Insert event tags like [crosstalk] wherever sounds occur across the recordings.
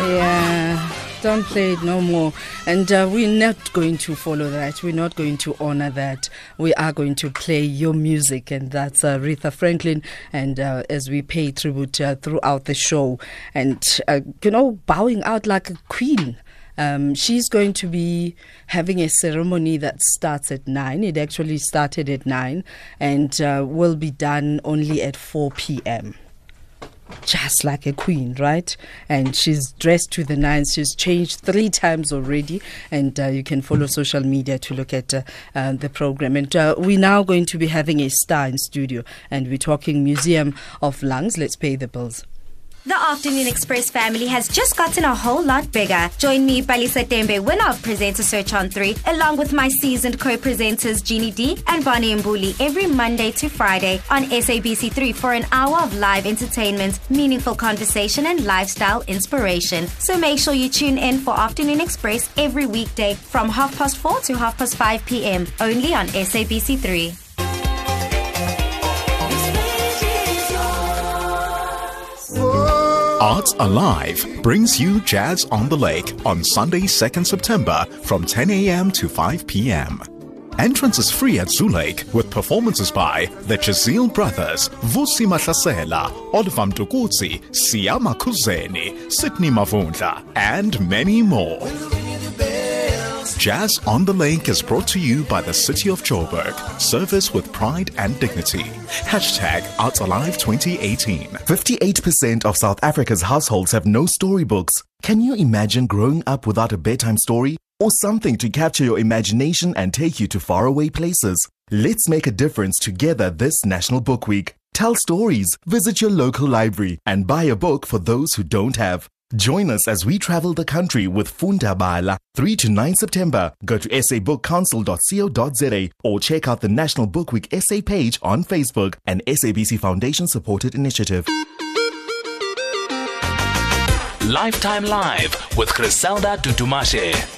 Yeah, don't play it no more. And uh, we're not going to follow that. We're not going to honor that. We are going to play your music, and that's uh, Aretha Franklin. And uh, as we pay tribute uh, throughout the show, and uh, you know, bowing out like a queen. Um, she's going to be having a ceremony that starts at 9. It actually started at 9 and uh, will be done only at 4 p.m just like a queen, right? And she's dressed to the nines. She's changed three times already, and uh, you can follow social media to look at uh, uh, the program. And uh, we're now going to be having a star in studio, and we're talking Museum of Lungs. Let's pay the bills. The Afternoon Express family has just gotten a whole lot bigger. Join me, Balisa Tembe, winner of Presenter Search on 3, along with my seasoned co-presenters Jeannie D and Bonnie Mbuli every Monday to Friday on SABC3 for an hour of live entertainment, meaningful conversation and lifestyle inspiration. So make sure you tune in for Afternoon Express every weekday from half past 4 to half past 5 p.m. only on SABC3. Arts Alive brings you Jazz on the Lake on Sunday, 2nd September from 10 a.m. to 5 p.m. Entrance is free at Zoo Lake with performances by the Chazil Brothers, Vusi Mahlasela, Oliver Mtukudzi, Siyama Kuzeni, Sydney Mavundla, and many more. Jazz on the Lake is brought to you by the City of Joburg. Service with pride and dignity. Hashtag Arts Alive 2018. 58% of South Africa's households have no storybooks. Can you imagine growing up without a bedtime story? Or something to capture your imagination and take you to faraway places? Let's make a difference together this National Book Week. Tell stories, visit your local library, and buy a book for those who don't have. Join us as we travel the country with Funda Bala, 3 to 9 September. Go to sabookcouncil.co.za or check out the National Book Week essay page on Facebook, an SABC Foundation supported initiative. Lifetime Live with Griselda Tutumashe.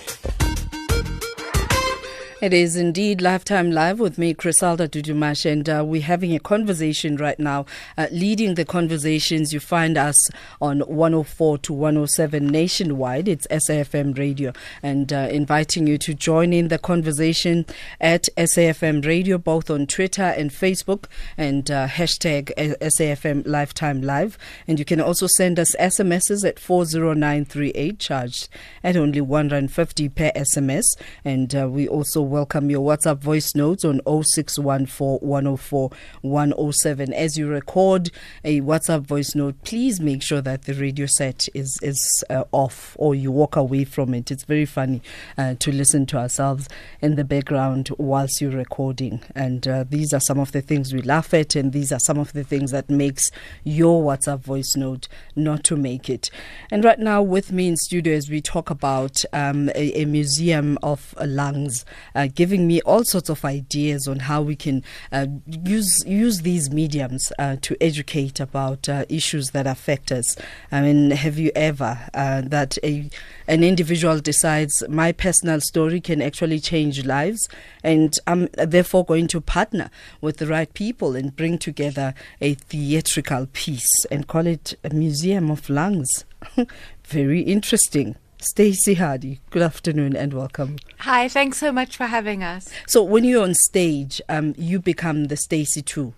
It is indeed Lifetime Live with me, Griselda Tutumashe, and uh, we're having a conversation right now. Uh, leading the conversations, you find us on 104 to 107 nationwide. It's SAFM Radio, and uh, inviting you to join in the conversation at SAFM Radio, both on Twitter and Facebook, and uh, hashtag SAFM Lifetime Live. And you can also send us SMSs at 40938, charged at only 150 per SMS. And uh, we also welcome your WhatsApp voice notes on 0614 As you record a WhatsApp voice note, please make sure that the radio set is, is uh, off or you walk away from it. It's very funny uh, to listen to ourselves in the background whilst you're recording. And uh, these are some of the things we laugh at, and these are some of the things that makes your WhatsApp voice note not to make it. And right now, with me in studio, as we talk about um, a, a, museum of lungs. Uh, giving me all sorts of ideas on how we can uh, use use these mediums uh, to educate about uh, issues that affect us. I mean, have you ever uh, that a an individual decides my personal story can actually change lives, and I'm therefore going to partner with the right people and bring together a theatrical piece and call it a museum of lungs. [laughs] Very interesting. Stacy Hardy, good afternoon and welcome. Hi, thanks so much for having us. So, when you're on stage, um, you become the Stacy too.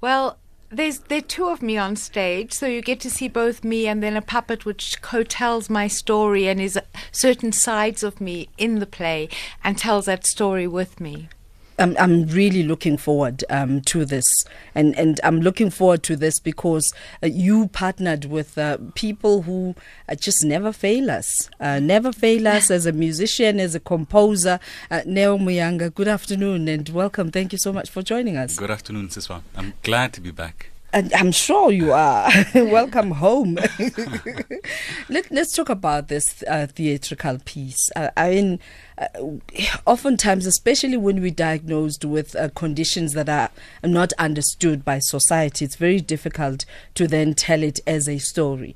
Well, there's there are two of me on stage, so you get to see both me and then a puppet which co-tells my story and is certain sides of me in the play and tells that story with me. I'm, I'm really looking forward um, to this, and, and I'm looking forward to this because uh, you partnered with uh, people who uh, just never fail us, uh, never fail us as a musician, as a composer. Uh, Neo Muyanga, good afternoon and welcome. Thank you so much for joining us. Good afternoon, Siswa. I'm glad to be back. I'm sure you are. [laughs] Welcome home. [laughs] Let, us talk about this uh, theatrical piece. Uh, I mean, uh, oftentimes, especially when we're diagnosed with uh, conditions that are not understood by society, it's very difficult to then tell it as a story.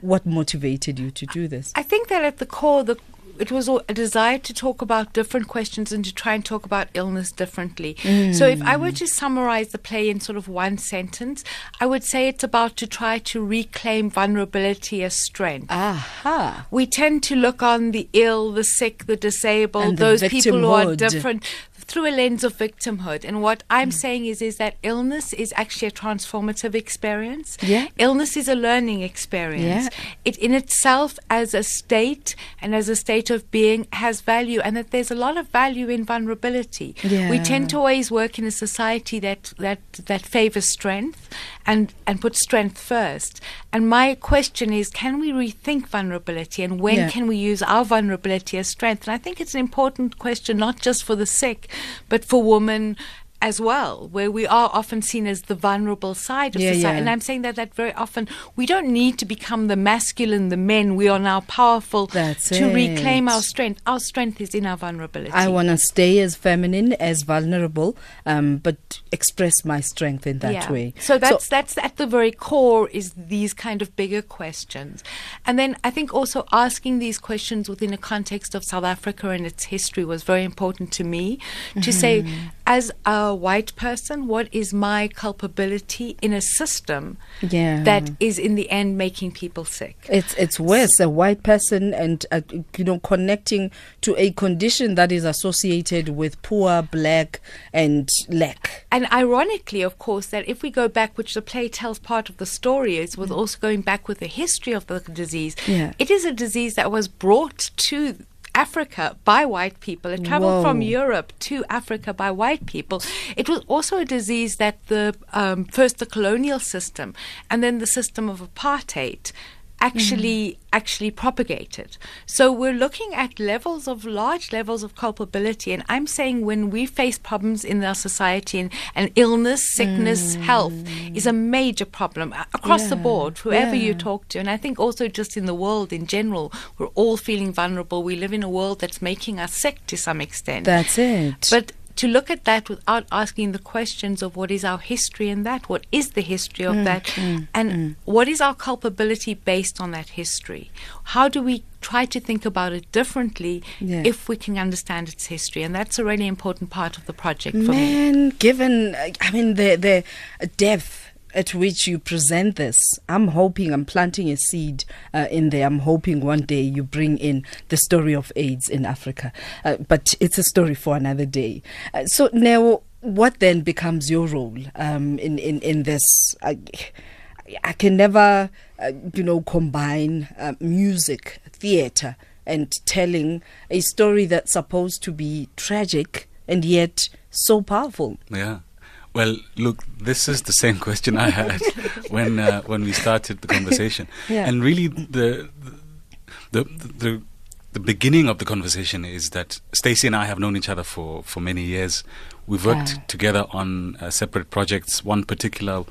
What motivated you to do this? I think that at the core, the it was a desire to talk about different questions and to try and talk about illness differently. So, if I were to summarize the play in sort of one sentence, I would say it's about to try to reclaim vulnerability as strength. Aha. We tend to look on the ill, the sick, the disabled, And the those people who are different through a lens of victimhood. And what I'm Mm. saying is is that illness is actually a transformative experience. Yeah. Illness is a learning experience. Yeah. It in itself as a state and as a state of being has value and that there's a lot of value in vulnerability. We tend to always work in a society that that that favors strength and and puts strength first. And my question is can we rethink vulnerability and when Yeah. can we use our vulnerability as strength? And I think it's an important question not just for the sick but for women as well, where we are often seen as the vulnerable side of Yeah, society. yeah. And I'm saying that that very often we don't need to become the masculine, the men. We are now powerful That's to reclaim our strength. Our strength is in our vulnerability. I want to stay as feminine, as vulnerable, um, but express my strength in that yeah. way. So that's that's at the very core is these kind of bigger questions, and then I think also asking these questions within a context of South Africa and its history was very important to me. To say, Mm-hmm. As a white person, what is my culpability in a system Yeah. that is in the end making people sick? It's it's worse a white person and uh, you know connecting to a condition that is associated with poor black and lack. And ironically, of course, that if we go back, which the play tells part of the story is, with also going back with the history of the disease, Yeah. it is a disease that was brought to Africa by white people. It traveled from Europe to Africa by white people. It was also a disease that the um, first the colonial system and then the system of apartheid actually mm-hmm. actually propagated. So we're looking at levels of large levels of culpability and I'm saying when we face problems in our society and, and illness, sickness, mm. health is a major problem a- across the board, whoever you talk to. And I think also just in the world in general, we're all feeling vulnerable. We live in a world that's making us sick to some extent. That's it. But to look at that without asking the questions of what is our history in that, what is the history Mm, of that, and what is our culpability based on that history? How do we try to think about it differently Yeah. if we can understand its history? And that's a really important part of the project for me. Given I mean the the depth at which you present this, I'm hoping I'm planting a seed uh, in there. I'm hoping one day you bring in the story of AIDS in Africa, uh, but it's a story for another day. Uh, so now, what then becomes your role um, in in in this? I, I can never, uh, you know, combine uh, music, theater, and telling a story that's supposed to be tragic and yet so powerful. Yeah. Well, look, this is the same [laughs] question I had when uh, when we started the conversation, [laughs] Yeah. and really the the the the beginning of the conversation is that Stacy and I have known each other for for many years. We've worked Yeah. together on uh, separate projects. One particular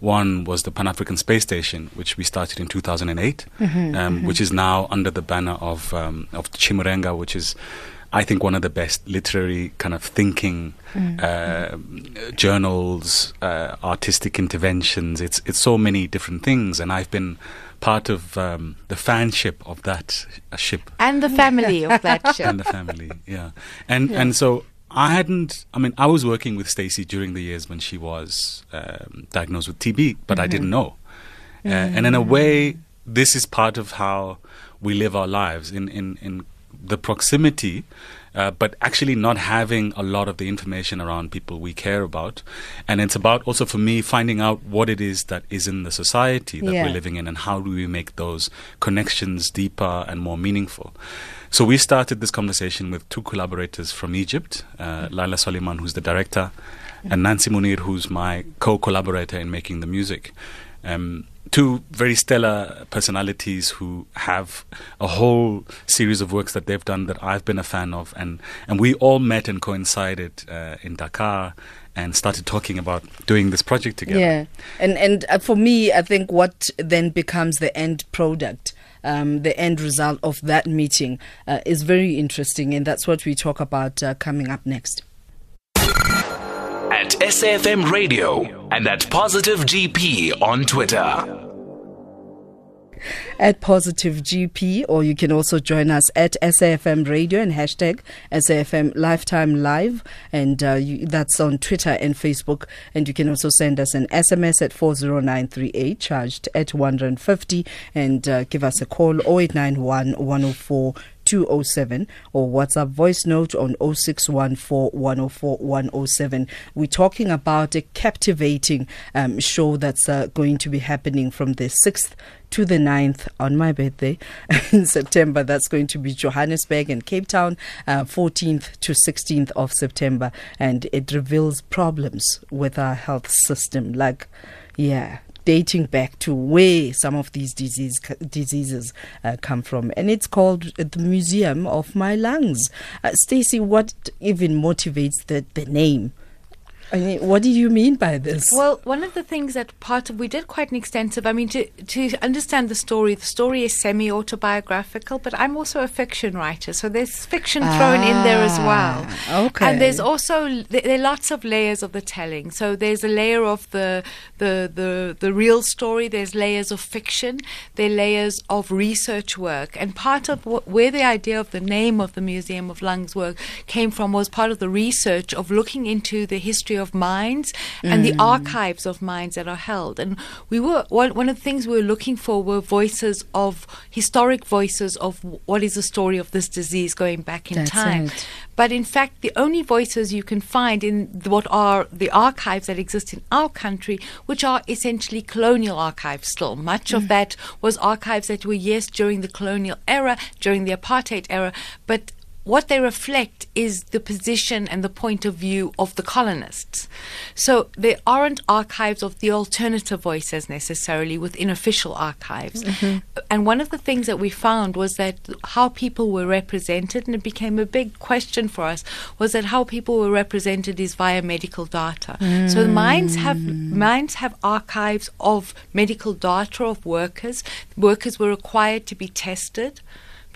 one was the Pan African Space Station, which we started in 2008, Mm. um, which is now under the banner of um, of Chimurenga, which is. I think one of the best literary kind of thinking uh, journals, uh, artistic interventions. It's it's so many different things, and I've been part of um, the fanship of that ship And the family of that [laughs] ship. and the family. Yeah, and and so I hadn't. I mean, I was working with Stacy during the years when she was um, diagnosed with TB, but I didn't know. Uh, and in a way, this is part of how we live our lives in in in the proximity. Uh, but actually, not having a lot of the information around people we care about, and it's about also for me finding out what it is that is in the society that Yeah. we're living in, and how do we make those connections deeper and more meaningful. So we started this conversation with two collaborators from Egypt, uh, Laila Soliman, who's the director, and Nancy Mounir, who's my co-collaborator in making the music. Um, two very stellar personalities who have a whole series of works that they've done that I've been a fan of, and and we all met and coincided uh, in Dakar and started talking about doing this project together. Yeah, and and uh, for me, I think what then becomes the end product. Um, the end result of that meeting uh, is very interesting, and that's what we talk about uh, coming up next. At SAFM Radio and at Positive GP on Twitter. at Positive GP, or you can also join us at SAFM Radio and hashtag SAFM Lifetime Live, and uh, you, that's on Twitter and Facebook. And you can also send us an SMS at 40938, charged at 150, and uh, give us a call 0891 104 207 or WhatsApp voice note on 0614104107. We're talking about a captivating um, show that's uh, going to be happening from the 6th to the 9th on my birthday [laughs] in September. That's going to be Johannesburg and Cape Town, uh, 14th to 16th of September. And it reveals problems with our health system. Like, yeah, dating back to where some of these disease, diseases uh, come from. And it's called the Museum of My Lungs. Uh, Stacy, what even motivates the, the name? I mean, what do you mean by this? Well, one of the things that part of we did quite an extensive. I mean, to to understand the story, the story is semi autobiographical, but I'm also a fiction writer, so there's fiction thrown in there as well. Ah, Okay. And there's also there there are lots of layers of the telling. So there's a layer of the the the the real story. There's layers of fiction. There are layers of research work. And part of what, where the idea of the name of the Museum of Lungs work came from was part of the research of looking into the history of minds and the mm. archives of minds that are held. And we were one, one of the things we were looking for were voices of historic voices of what is the story of this disease going back in That's time. But in fact, the only voices you can find in the- what are the archives that exist in our country, which are essentially colonial archives still. Much of mm. that was archives that were, yes, during the colonial era, during the apartheid era, but what they reflect is the position and the point of view of the colonists. So there aren't archives of the alternative voices necessarily within official archives. Mm-hmm. And one of the things that we found was that how people were represented, and it became a big question for us, was that how people were represented is via medical data. So the mines have mines have archives of medical data of workers. Workers were required to be tested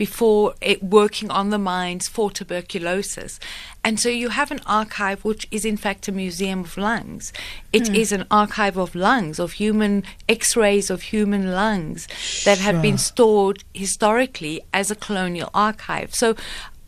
before it, working on the mines for tuberculosis. And so you have an archive which is in fact a museum of lungs. It hmm. is an archive of lungs, of human x rays of human lungs that have been stored historically as a colonial archive. So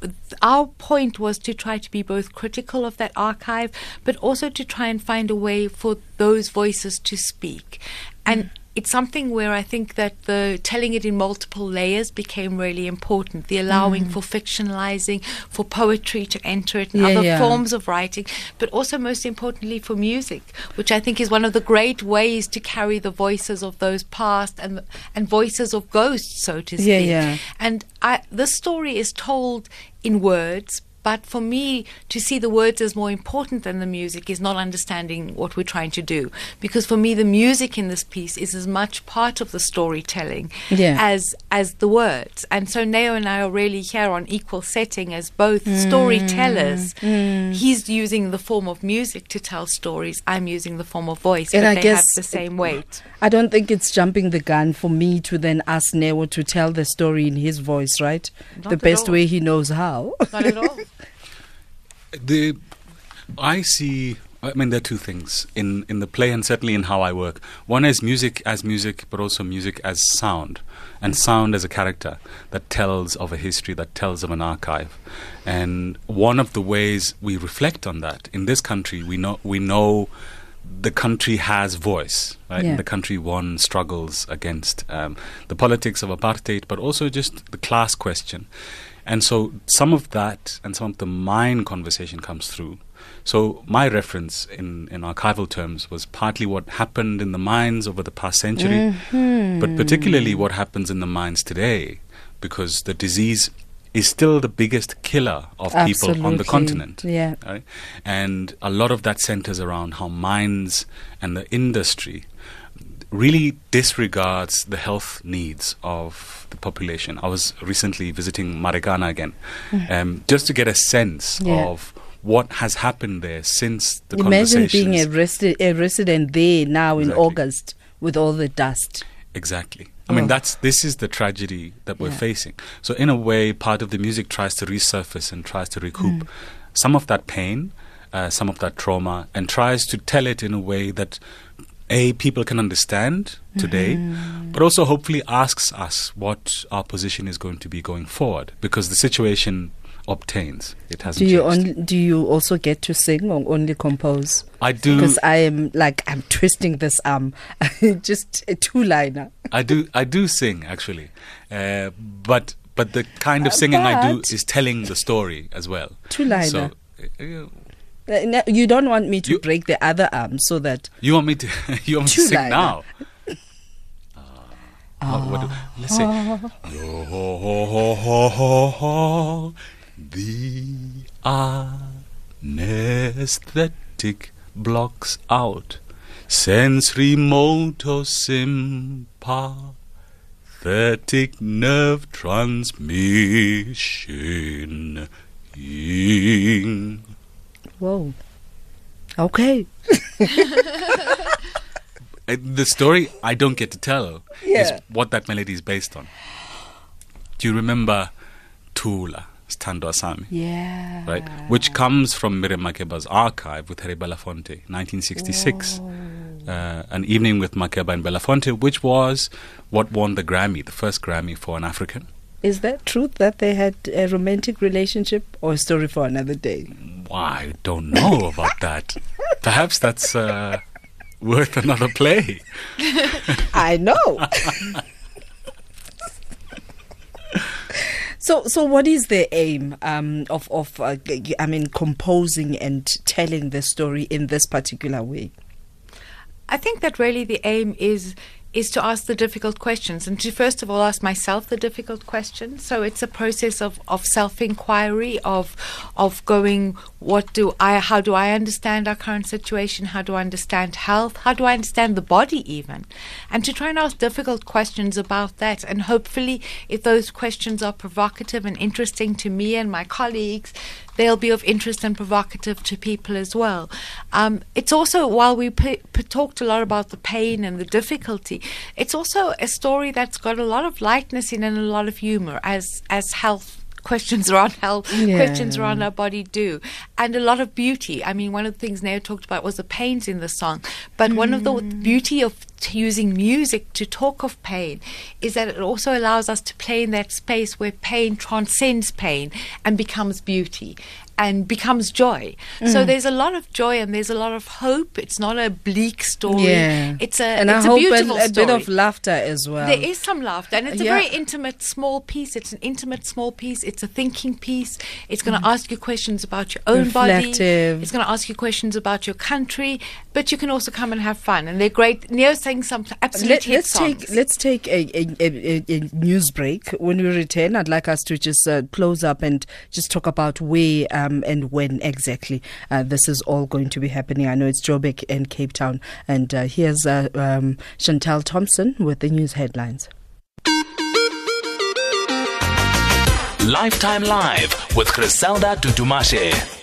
uh, our point was to try to be both critical of that archive, but also to try and find a way for those voices to speak. And hmm. It's something where I think that the telling it in multiple layers became really important. The allowing mm. for fictionalizing, for poetry to enter it, and Yeah, other yeah. forms of writing, but also most importantly for music, which I think is one of the great ways to carry the voices of those past and and voices of ghosts, so to speak. Yeah, yeah. And I, this story is told in words. But for me, to see the words as more important than the music is not understanding what we're trying to do. Because for me, the music in this piece is as much part of the storytelling Yeah. as as the words. And so Neo and I are really here on equal setting as both mm. storytellers. Mm. He's using the form of music to tell stories. I'm using the form of voice, And I they guess have the same weight. I don't think it's jumping the gun for me to then ask Neo to tell the story in his voice, right? Not the best all. way he knows how. Not at all. [laughs] the I see. I mean, there are two things in in the play, and certainly in how I work. One is music as music, but also music as sound, and sound as a character that tells of a history, that tells of an archive. And one of the ways we reflect on that in this country, we know we know the country has voice, right? Yeah. The country won struggles against um, the politics of apartheid, but also just the class question. And so some of that and some of the mine conversation comes through. So my reference in, in archival terms was partly what happened in the mines over the past century, mm-hmm. but particularly what happens in the mines today, because the disease is still the biggest killer of people on the continent Yeah. right? And a lot of that centers around how mines and the industry really disregards the health needs of the population. I was recently visiting Marikana again, um, just to get a sense Mm. Yeah. of what has happened there since the conversation. Imagine being a, conversations. a resident there now in Exactly. August with all the dust. Exactly. I mean, Oh. that's this is the tragedy that we're Yeah. facing. So, in a way, part of the music tries to resurface and tries to Mm. recoup some of that pain, uh, some of that trauma, and tries to tell it in a way that a people can understand today, Mm-hmm. but also hopefully asks us what our position is going to be going forward because the situation obtains. It hasn't Do you only, do you also get to sing or only compose? I do. Because I am like I'm twisting this arm, [laughs] just a two liner. I do. I do sing actually, uh, but but the kind of singing I do is telling the story as well. Two-liner. So, uh, Uh, no, You don't want me to You- break the other arm so that you want me to? [laughs] You want me to sing Two-liner. now? Ah, what do- let's say. The anesthetic blocks out sensory motor sympathetic nerve transmission. Whoa. Okay. [laughs] Uh, the story I don't get to tell Yeah. is what that melody is based on. Do you remember Tula, Stando Asami? Yeah. Right, which comes from Miriam Makeba's archive with Harry Belafonte, 1966. Uh, an evening with Makeba and Belafonte, which was what won the Grammy, the first Grammy for an African. Is that truth that they had a romantic relationship or a story for another day? I don't know about that. Perhaps that's uh, worth another play. [laughs] I know. [laughs] so, so what is the aim um, of of uh, g- g- I mean, composing and telling the story in this particular way? I think that really the aim is is to ask the difficult questions and to first of all ask myself the difficult questions. So it's a process of, of self inquiry, of of going what do I how do I understand our current situation? How do I understand health? How do I understand the body even? And to try and ask difficult questions about that and hopefully if those questions are provocative and interesting to me and my colleagues, they'll be of interest and provocative to people as well. Um, it's also, while we p- p- talked a lot about the pain and the difficulty, it's also a story that's got a lot of lightness in and a lot of humor, as as health questions around health, Yeah. questions around our body do, and a lot of beauty. I mean, one of the things Neo talked about was the pains in the song, but one of the mm. beauty of using music to talk of pain is that it also allows us to play in that space where pain transcends pain and becomes beauty and becomes joy. So there's a lot of joy and there's a lot of hope. It's not a bleak story. Yeah, It's a and it's I a hope beautiful a, a story. bit of laughter as well. There is some laughter, and it's a very intimate, small piece. It's an intimate, small piece. It's a thinking piece. It's going to ask you questions about your own body. Mm. It's going to ask you questions about your country, but you can also come and have fun. And they're great. Neo's saying some absolute Let, us songs. take let's take a, a, a news break. When we return, I'd like us to just uh, close up and just talk about where um, and when exactly uh, this is all going to be happening. I know it's Joburg and Cape Town, and uh, here's uh, um, Chantal Thompson with the news headlines. Lifetime Live with Griselda Tutumashe.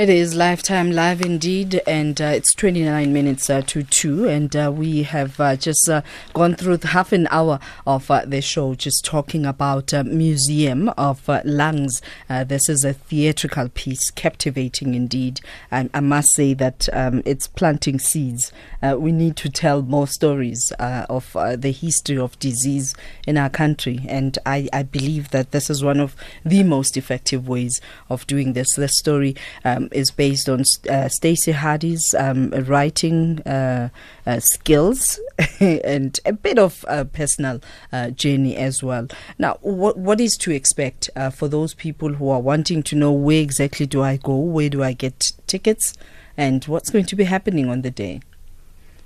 It is Lifetime Live indeed, and uh, it's 29 minutes uh, to 2. And uh, we have uh, just uh, gone through half an hour of uh, the show just talking about Museum of Lungs. This is a theatrical piece, captivating indeed. And I must say that um, it's planting seeds. We need to tell more stories of the history of disease in our country, and I, I believe that this is one of the most effective ways of doing this. The story um, is based on uh, Stacy Hardy's um, writing uh, uh, skills [laughs] and a bit of uh, personal uh, journey as well. Now, what what is to expect uh, for those people who are wanting to know where exactly do I go, where do I get tickets, and what's going to be happening on the day?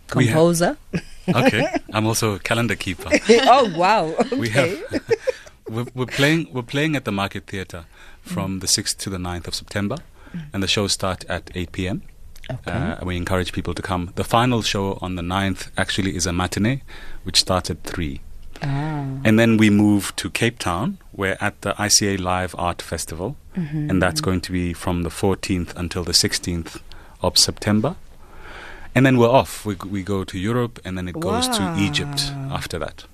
Have- Composer. [laughs] Okay, I'm also a calendar keeper. [laughs] oh wow! Okay. We have we're, we're playing we're playing at the Market Theatre from the 6th to the 9th of September, and the shows start at 8 p.m. Okay. Uh, we encourage people to come. The final show on the 9th actually is a matinee, which starts at 3. ah. And then we move to Cape Town. We're at the ICA Live Art Festival, Mm-hmm. and that's going to be from the 14th until the 16th of September. And then we're off. We, we go to Europe, and then it goes to Egypt after that.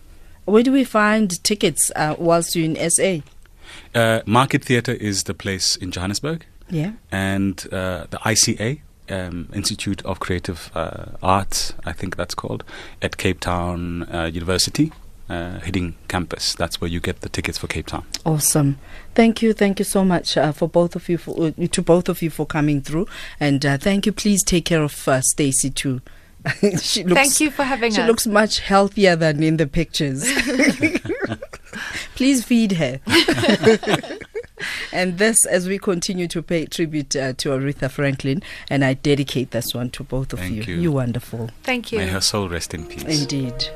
Where do we find tickets uh, whilst you're in SA? Uh, Market Theatre is the place in Johannesburg, Yeah. and uh, the ICA um, Institute of Creative uh, Arts, I think that's called, at Cape Town uh, University. Uh, Hiddingh campus. That's where you get the tickets for Cape Town. Awesome. Thank you. Thank you so much uh, for both of you for, uh, to both of you for coming through, and uh, thank you. Please take care of uh, Stacy too. [laughs] she looks, Thank you for having her. She us. looks much healthier than in the pictures. [laughs] [laughs] Please feed her. And this, as we continue to pay tribute uh, to Aretha Franklin, and I dedicate this one to both of Thank you. you. You're wonderful, Thank you. May her soul rest in peace. indeed.